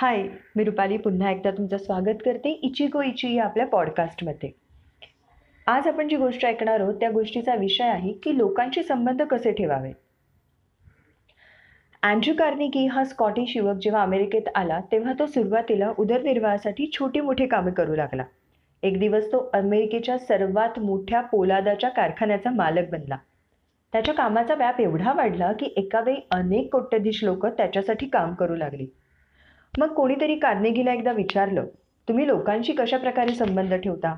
हाय मी रुपाली पुन्हा एकदा तुमचं स्वागत करते इचिको इची या आपल्या पॉडकास्टमध्ये. आज आपण जी गोष्ट ऐकणार आहोत त्या गोष्टीचा विषय आहे की लोकांशी संबंध कसे ठेवावे. अँड्रू कार्निकी हा स्कॉटिश युवक जेव्हा अमेरिकेत आला तेव्हा तो सुरुवातीला उदरनिर्वाहासाठी छोटी मोठी कामे करू लागला. एक दिवस तो अमेरिकेच्या सर्वात मोठ्या पोलादाच्या कारखान्याचा मालक बनला. त्याच्या कामाचा व्याप एवढा वाढला की एकावेळी अनेक कोट्यधीश लोक त्याच्यासाठी काम करू लागली. मग कोणीतरी कार्नेगीला एकदा विचारलं तुम्ही लोकांशी कशा प्रकारे संबंध ठेवता?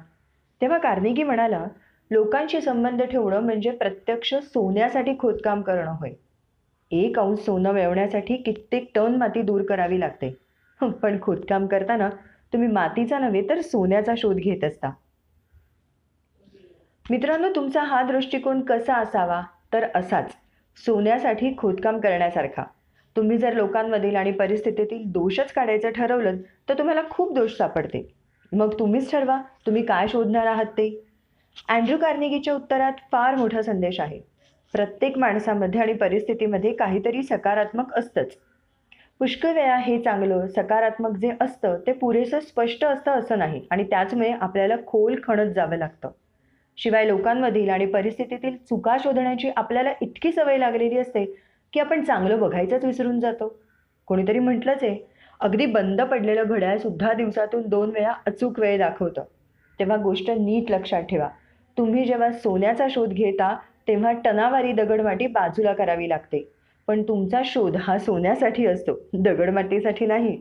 तेव्हा कार्नेगी म्हणाला लोकांशी संबंध ठेवणं म्हणजे प्रत्यक्ष सोन्यासाठी खोदकाम करणं होय. एक अंश सोनं मिळवण्यासाठी कित्येक टन माती दूर करावी लागते. पण खोदकाम करताना तुम्ही मातीचा नव्हे तर सोन्याचा शोध घेत असता. मित्रांनो तुमचा हा दृष्टिकोन कसा असावा? तर असाच सोन्यासाठी खोदकाम करण्यासारखा. तुम्ही जर लोकांमधील आणि परिस्थितीतील दोषच काढायचं ठरवलं तर तुम्हाला खूप दोष सापडते. मग तुम्हीच ठरवा तुम्ही काय शोधणार आहात ते? अँड्रू कार्नेगीच्या उत्तरात फार मोठा संदेश आहे. प्रत्येक माणसामध्ये आणि परिस्थितीमध्ये काहीतरी सकारात्मक असतंच. पुष्कळ वेळा हे चांगलं सकारात्मक जे असतं ते पुरेसं स्पष्ट असतं असं नाही आणि त्याचमुळे आपल्याला खोल खणत जावं लागतं. शिवाय लोकांमधील आणि परिस्थितीतील चुका शोधण्याची आपल्याला इतकी सवय लागलेली असते की आपण चांगलं बघायचंच विसरून जातो. कोणीतरी म्हटलंच आहे अगदी बंद पडलेलं घड्याळ सुद्धा दिवसातून दोन वेळा अचूक वेळ दाखवतं. तेव्हा गोष्ट नीट लक्षात ठेवा. तुम्ही जेव्हा सोन्याचा शोध घेता तेव्हा टनावारी दगडमाटी बाजूला करावी लागते. पण तुमचा शोध हा सोन्यासाठी असतो दगडमाटीसाठी नाही.